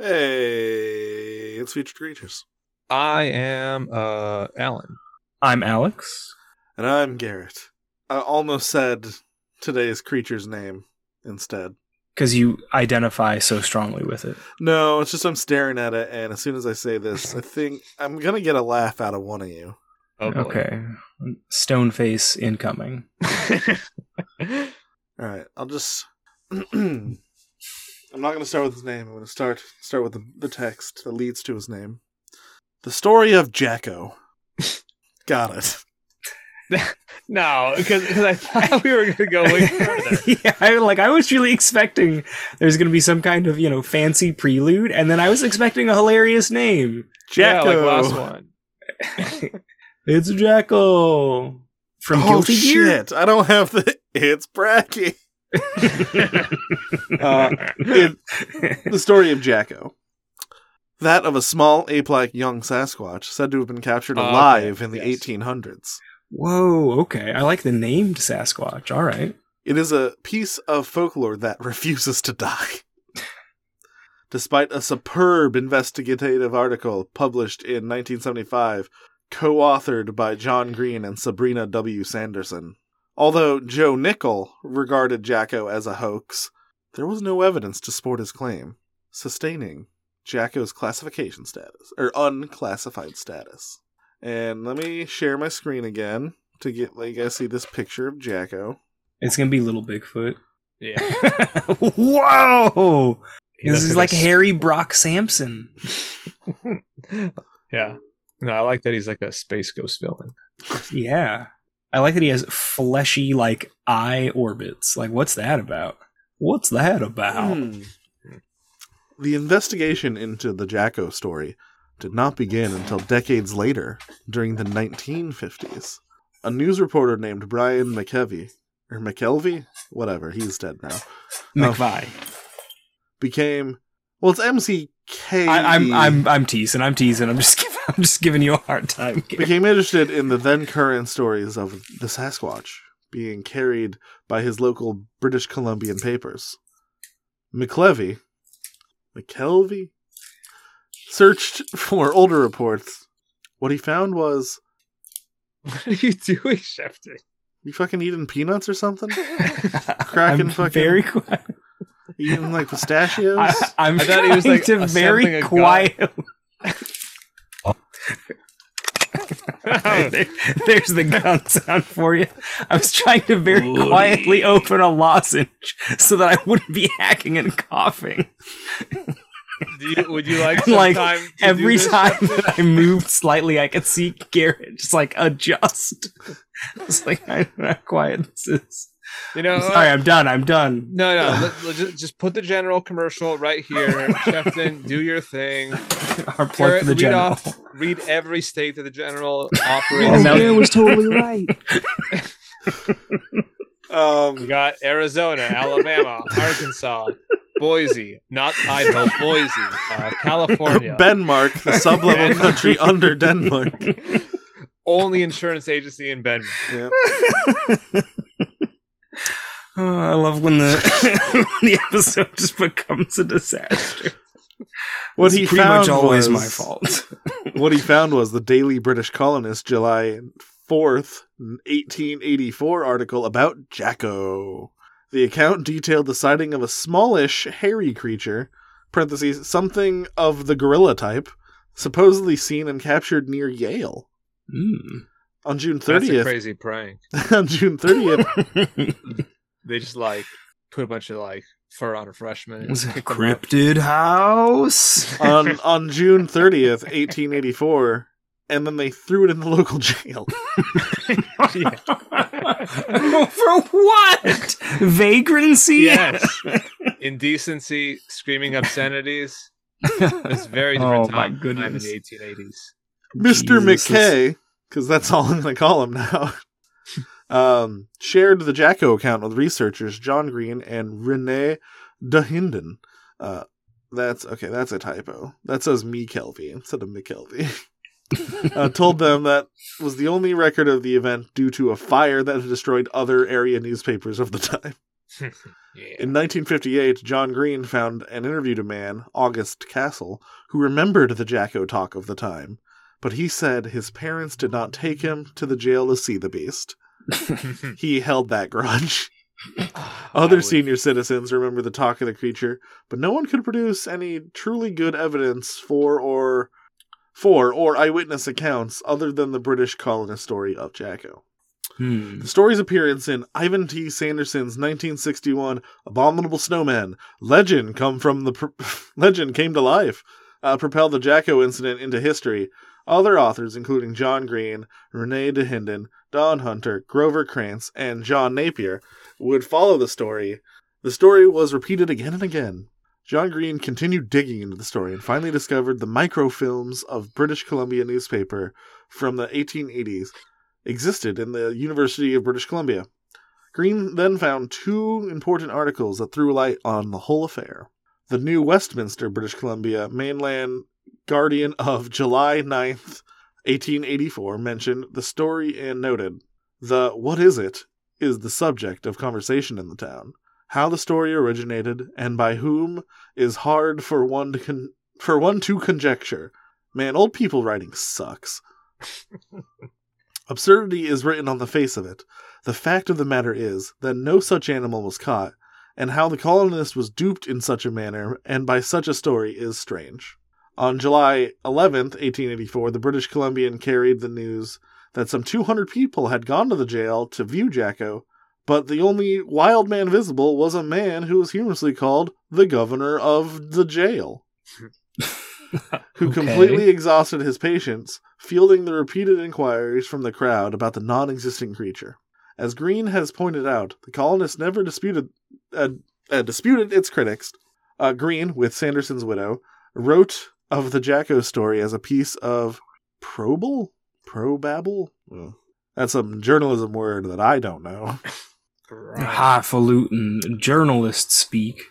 Hey, it's Featured Creatures. I am uh Alan. I'm Alex. And I'm Garrett. I almost said today's creature's name instead. Because you identify so strongly with it. No, it's just I'm staring at it, and as soon as I say this, I think I'm gonna get a laugh out of one of you. Oh, boy. Okay. Stone face incoming. All right, I'll just. I'm not going to start with his name. I'm going to start start with the, the text that leads to his name. The story of Jacko. Got it. no, because I thought we were going to go way further. yeah, I, like I was really expecting there's going to be some kind of you know fancy prelude, and then I was expecting a hilarious name. Yeah, Jacko. like last one. It's Jacko from oh Guilty Gear. shit! I don't have the. It's Bracky. Uh, the story of Jacko. That of a small ape-like young Sasquatch said to have been captured Oh, okay. alive in the Yes. 1800s. Whoa, okay. I like the named Sasquatch. All right. It is a piece of folklore that refuses to die. Despite a superb investigative article published in 1975, co authored by John Green and Sabina W. Sanderson. Although Joe Nickell regarded Jacko as a hoax, there was no evidence to support his claim, sustaining Jacko's classification status, or unclassified status. And let me share my screen again to get let you guys see this picture of Jacko. It's gonna be Little Bigfoot. Yeah. Whoa! He this is like Harry Brock Samson. yeah. No, I like that he's like a space ghost villain. Yeah. I like that he has fleshy like eye orbits. Like what's that about? What's that about? Hmm. The investigation into the Jacko story did not begin until decades later, during the 1950s. A news reporter named Brian McKelvey, or McKelvey, whatever, he's dead now, McVie. became well, it's MCK. I, I'm I'm I'm teasing. I'm teasing. I'm just giving, I'm just giving you a hard time. became interested in the then current stories of the Sasquatch being carried by his local British Columbian papers. McLevy, McKelvey, searched for older reports. What he found was What are you doing, Shefton? you fucking eating peanuts or something? Cracking I'm fucking- very quiet. Eating like pistachios? I, I'm I thought he was, like, to very a quiet. There- there's the gun sound for you. I was trying to very quietly open a lozenge so that I wouldn't be hacking and coughing. Do you, would you like like, Every time that I moved slightly, I could see Garrett just like adjust. It's like I don't know how quiet this is. You know, I'm sorry, I'm done. I'm done. No, no. let, let- just, just put the general commercial right here. Shefton, do your thing. Our plug Garrett, for the read general. off. Read every state that the general Oh, operates. no. in. was totally right. um, We got Arizona, Alabama, Arkansas, Boise, not Idaho, Boise, uh, California. Denmark, the sub-level country under Denmark. Only insurance agency in Denmark. Yeah. Oh, I love when the when the episode just becomes a disaster. What It's he pretty found much always was, my fault. what he found was the Daily British Colonist, July 4th, 1884 article about Jacko. The account detailed the sighting of a smallish, hairy creature, parentheses, something of the gorilla type, supposedly seen and captured near Yale. Mm. On June That's a 30th, crazy prank. on June 30th, They just like put a bunch of like fur on a freshman. It was and a kicked them cryptid house. on on June 30th, 1884, and then they threw it in the local jail. For what? Vagrancy? Yes. Indecency, screaming obscenities. It's very different Oh, my time, time in goodness. the 1880s. Mr. Jesus. McKay, because that's all I'm going to call him now, um, shared the Jacko account with researchers John Green and Renee Dahinden. Uh, that's okay. That's a typo. That says McKelvey instead of McKelvey. uh, told them that was the only record of the event due to a fire that had destroyed other area newspapers of the time. Yeah. In 1958, John Green found and interviewed a man, August Castle, who remembered the Jacko talk of the time, but he said his parents did not take him to the jail to see the beast. He held that grudge. Other senior citizens remember the talk of the creature, but no one could produce any truly good evidence for or for or eyewitness accounts other than the British colonist story of Jacko. Hmm. The story's appearance in Ivan T. Sanderson's 1961 Abominable Snowman legend come from the pr- legend came to life, uh, propelled the Jacko incident into history. Other authors, including John Green, Renee Dahinden, Don Hunter, Grover Krantz, and John Napier, would follow the story. The story was repeated again and again. John Green continued digging into the story and finally discovered the microfilms of British Columbia newspaper from the 1880s existed in the University of British Columbia. Green then found two important articles that threw light on the whole affair. The New Westminster, British Columbia Mainland Guardian of July 9th, 1884 mentioned the story and noted the what is it is the subject of conversation in the town. How the story originated and by whom is hard for one to con- for one to conjecture. Man, old people writing sucks. Absurdity is written on the face of it. The fact of the matter is that no such animal was caught, and how the colonist was duped in such a manner and by such a story is strange. On July 11th, 1884, the British Columbian carried the news that some 200 people had gone to the jail to view Jacko, but the only wild man visible was a man who was humorously called the governor of the jail who Okay. completely exhausted his patience, fielding the repeated inquiries from the crowd about the non existing creature. As Green has pointed out, the colonists never disputed uh, uh, disputed its critics. Uh, Green, with Sanderson's widow, wrote of the Jacko story as a piece of probable? Probabble? Uh, That's a journalism word that I don't know. Right. Highfalutin journalist speak.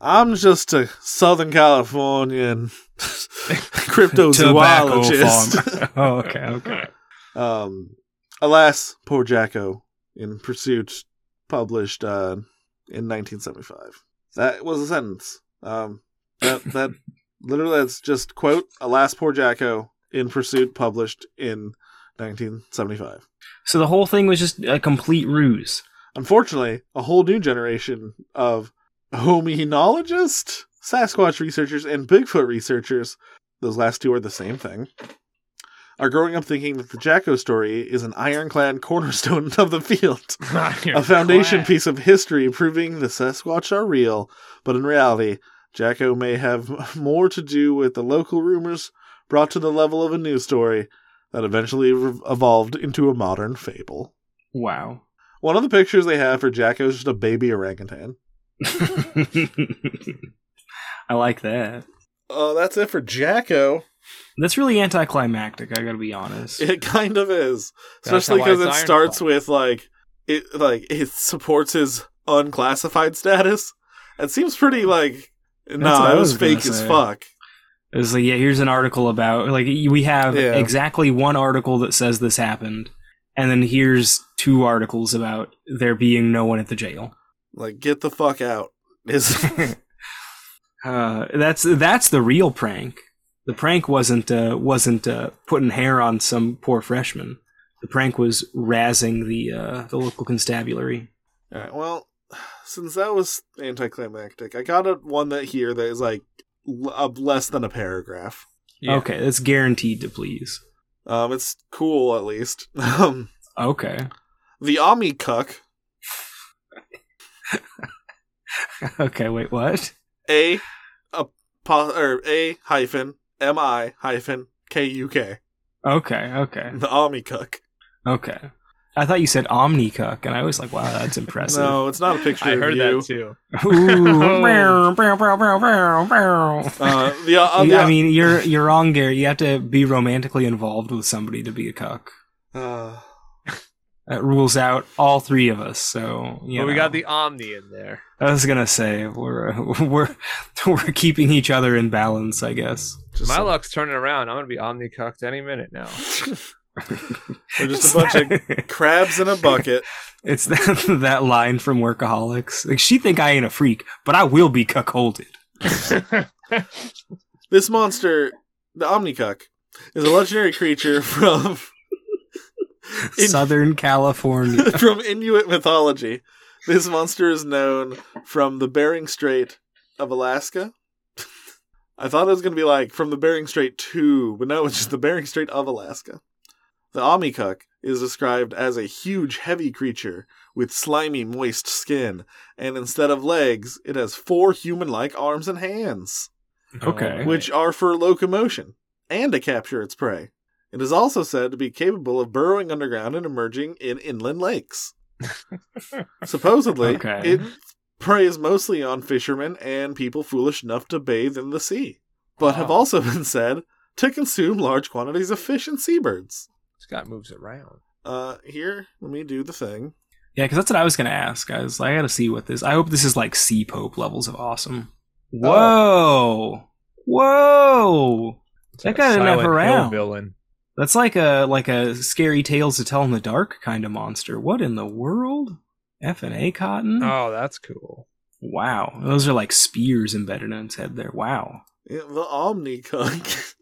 I'm just a Southern Californian Tobacco cryptozoologist. oh, okay, okay. Um, alas, poor Jacko in Pursuit, published uh, in 1975. That was a sentence. Um, that that literally that's just quote. Alas, poor Jacko in Pursuit, published in 1975. So the whole thing was just a complete ruse. Unfortunately, a whole new generation of hominologists, Sasquatch researchers, and Bigfoot researchers, those last two are the same thing, are growing up thinking that the Jacko story is an ironclad cornerstone of the field. a foundation piece of history proving the Sasquatch are real, but in reality, Jacko may have more to do with the local rumors brought to the level of a news story that eventually re- evolved into a modern fable. Wow. One of the pictures they have for Jacko is just a baby orangutan. I like that. Oh, that's it for Jacko. That's really anticlimactic. I gotta be honest. It kind of is, especially because it starts Claw. with like it, like it supports his unclassified status. It seems pretty like what no, I it was was fake as fuck. It was like, yeah, here's an article about like we have Yeah. exactly one article that says this happened, and then here's two articles about there being no one at the jail. Like, get the fuck out. Is Uh, that's that's the real prank. The prank wasn't uh, wasn't uh, putting hair on some poor freshman. The prank was razzing the uh, the local constabulary. All right, well, since that was anticlimactic, I got a one that here that is like l- less than a paragraph. Yeah. Okay, that's guaranteed to please. Um, it's cool at least. Um, Okay, the Ami Cuck, okay, wait, what? a a po- or a hyphen m i hyphen k u k. Okay, okay, The Ami Cuck. okay. I thought you said Omnicook, and I was like, wow, that's impressive. No, it's not a picture I of heard you. that too. Bow. Uh, the, uh, the I mean, you're you're wrong, Gary. You have to be romantically involved with somebody to be a cuck. uh, That rules out all three of us. So, you But we got the Omni in there. I was gonna say we're we're we're keeping each other in balance, I guess. just My some- luck's turning around. I'm gonna be Omni cucked any minute now. They're just a bunch of crabs in a bucket. It's that, that line from Workaholics. Like she think I ain't a freak, but I will be cuckolded. This monster, the Omnicuck, is a legendary creature from In- Southern California. from Inuit mythology. This monster is known from the Bering Strait of Alaska. I thought it was going to be like from the Bering Strait to, but no, it's just the Bering Strait of Alaska. The Omnicuck is described as a huge, heavy creature with slimy, moist skin, and instead of legs, it has four human like arms and hands, Okay. which are for locomotion and to capture its prey. It is also said to be capable of burrowing underground and emerging in inland lakes. Supposedly, Okay. it preys mostly on fishermen and people foolish enough to bathe in the sea, but have also been said to consume large quantities of fish and seabirds. Scott moves around. Uh, here, let me do the thing. Yeah, because that's what I was gonna ask. I was like, I gotta see what this. I hope this is like Sea Pope levels of awesome. Whoa, whoa! It's That a guy didn't have Silent a villain. That's like a like a scary tales to tell in the dark kind of monster. What in the world? F and A cotton. Oh, that's cool. Wow, those are like spears embedded in its head there. Wow, Yeah, the Omnicuck.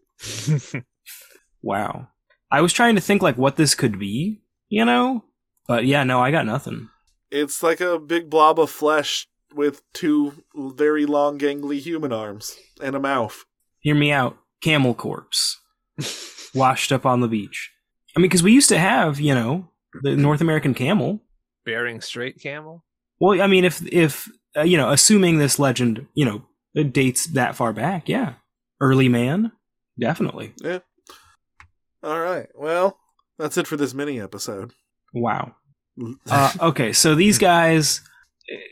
wow. I was trying to think like what this could be, you know, but yeah, no, I got nothing. it's like a big blob of flesh with two very long, gangly human arms and a mouth. Hear me out. Camel corpse. washed up on the beach. I mean, because we used to have, you know, the North American camel. Bering Strait camel. Well, I mean, if if uh, you know, assuming this legend, you know, it dates that far back, yeah, early man, definitely. All right. Well, that's it for this mini episode. Wow. Uh, okay, so these guys,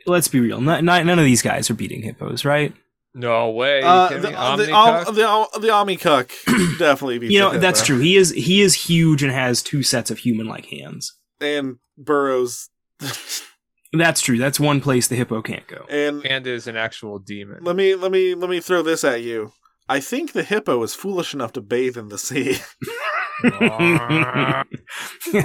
let's be real. Not, not, none of these guys are beating hippos, right? No way. Uh, the, kidding me? the, Omnicuck? the, the, the Omnicuck definitely beats You know, the that's true. He is he is huge and has two sets of human-like hands. And Burrows. That's true. That's one place the hippo can't go. and and is an actual demon. let me let me let me throw this at you. I think the hippo is foolish enough to bathe in the sea.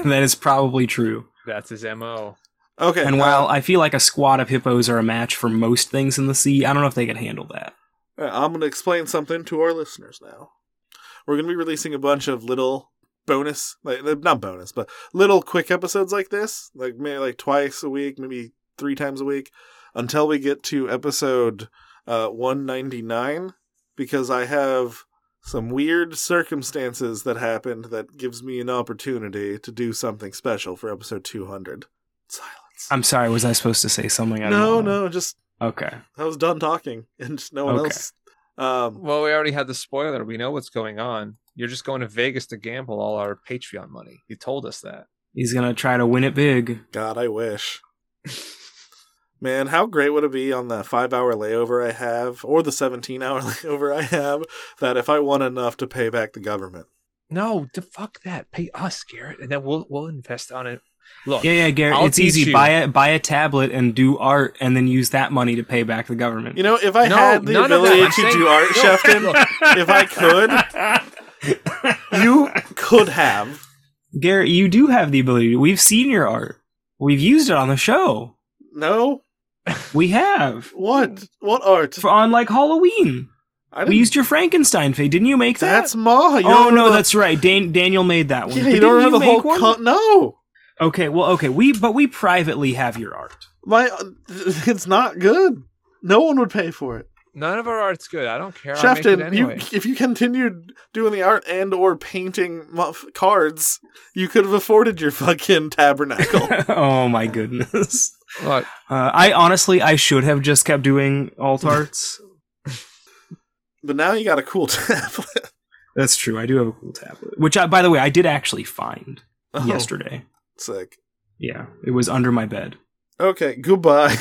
that is probably true. That's his mo. okay. And uh, while I feel like a squad of hippos are a match for most things in the sea, I don't know if they can handle that. Uh, I'm going to explain something to our listeners now. We're going to be releasing a bunch of little bonus, like uh, not bonus, but little quick episodes like this, like maybe like twice a week, maybe three times a week, until we get to episode uh, 199, because I have some weird circumstances that happened that gives me an opportunity to do something special for episode 200. Silence. I'm sorry, was I supposed to say something? I no, no, just Okay. I was done talking, and no one Okay. else. Um, Well, we already had the spoiler. We know what's going on. You're just going to Vegas to gamble all our Patreon money. You told us that. He's gonna try to win it big. God, I wish. Man, how great would it be on the five hour layover I have, or the 17 hour layover I have, that if I won enough to pay back the government? No, to fuck that. Pay us, Garrett, and then we'll we'll invest on it. Look, Yeah, yeah, Garrett. I'll it's easy. you. Buy a buy a tablet and do art, and then use that money to pay back the government. You know, if I No, had the ability to saying- do art, No, Shefton, look. if I could, you could have. Garrett, you do have the ability. We've seen your art. We've used it on the show. No? We have What? What art? for on like Halloween. We used your Frankenstein face. Didn't you make that? That's Ma. You oh no, the- that's right. Dan- Daniel made that one. Yeah, you don't know the whole. one? Con- no! Okay, well, okay. We but we privately have your art. My, it's not good. No one would pay for it. None of our art's good. I don't care. I make it Shefton, anyway. you, if you continued doing the art and or painting mu- cards, you could have afforded your fucking tabernacle. oh my goodness. Look, Uh, I honestly, I should have just kept doing alt arts. but now you got a cool tablet. That's true. I do have a cool tablet, which, I, by the way, I did actually find Oh, yesterday. Sick. Yeah, it was under my bed. Okay, goodbye.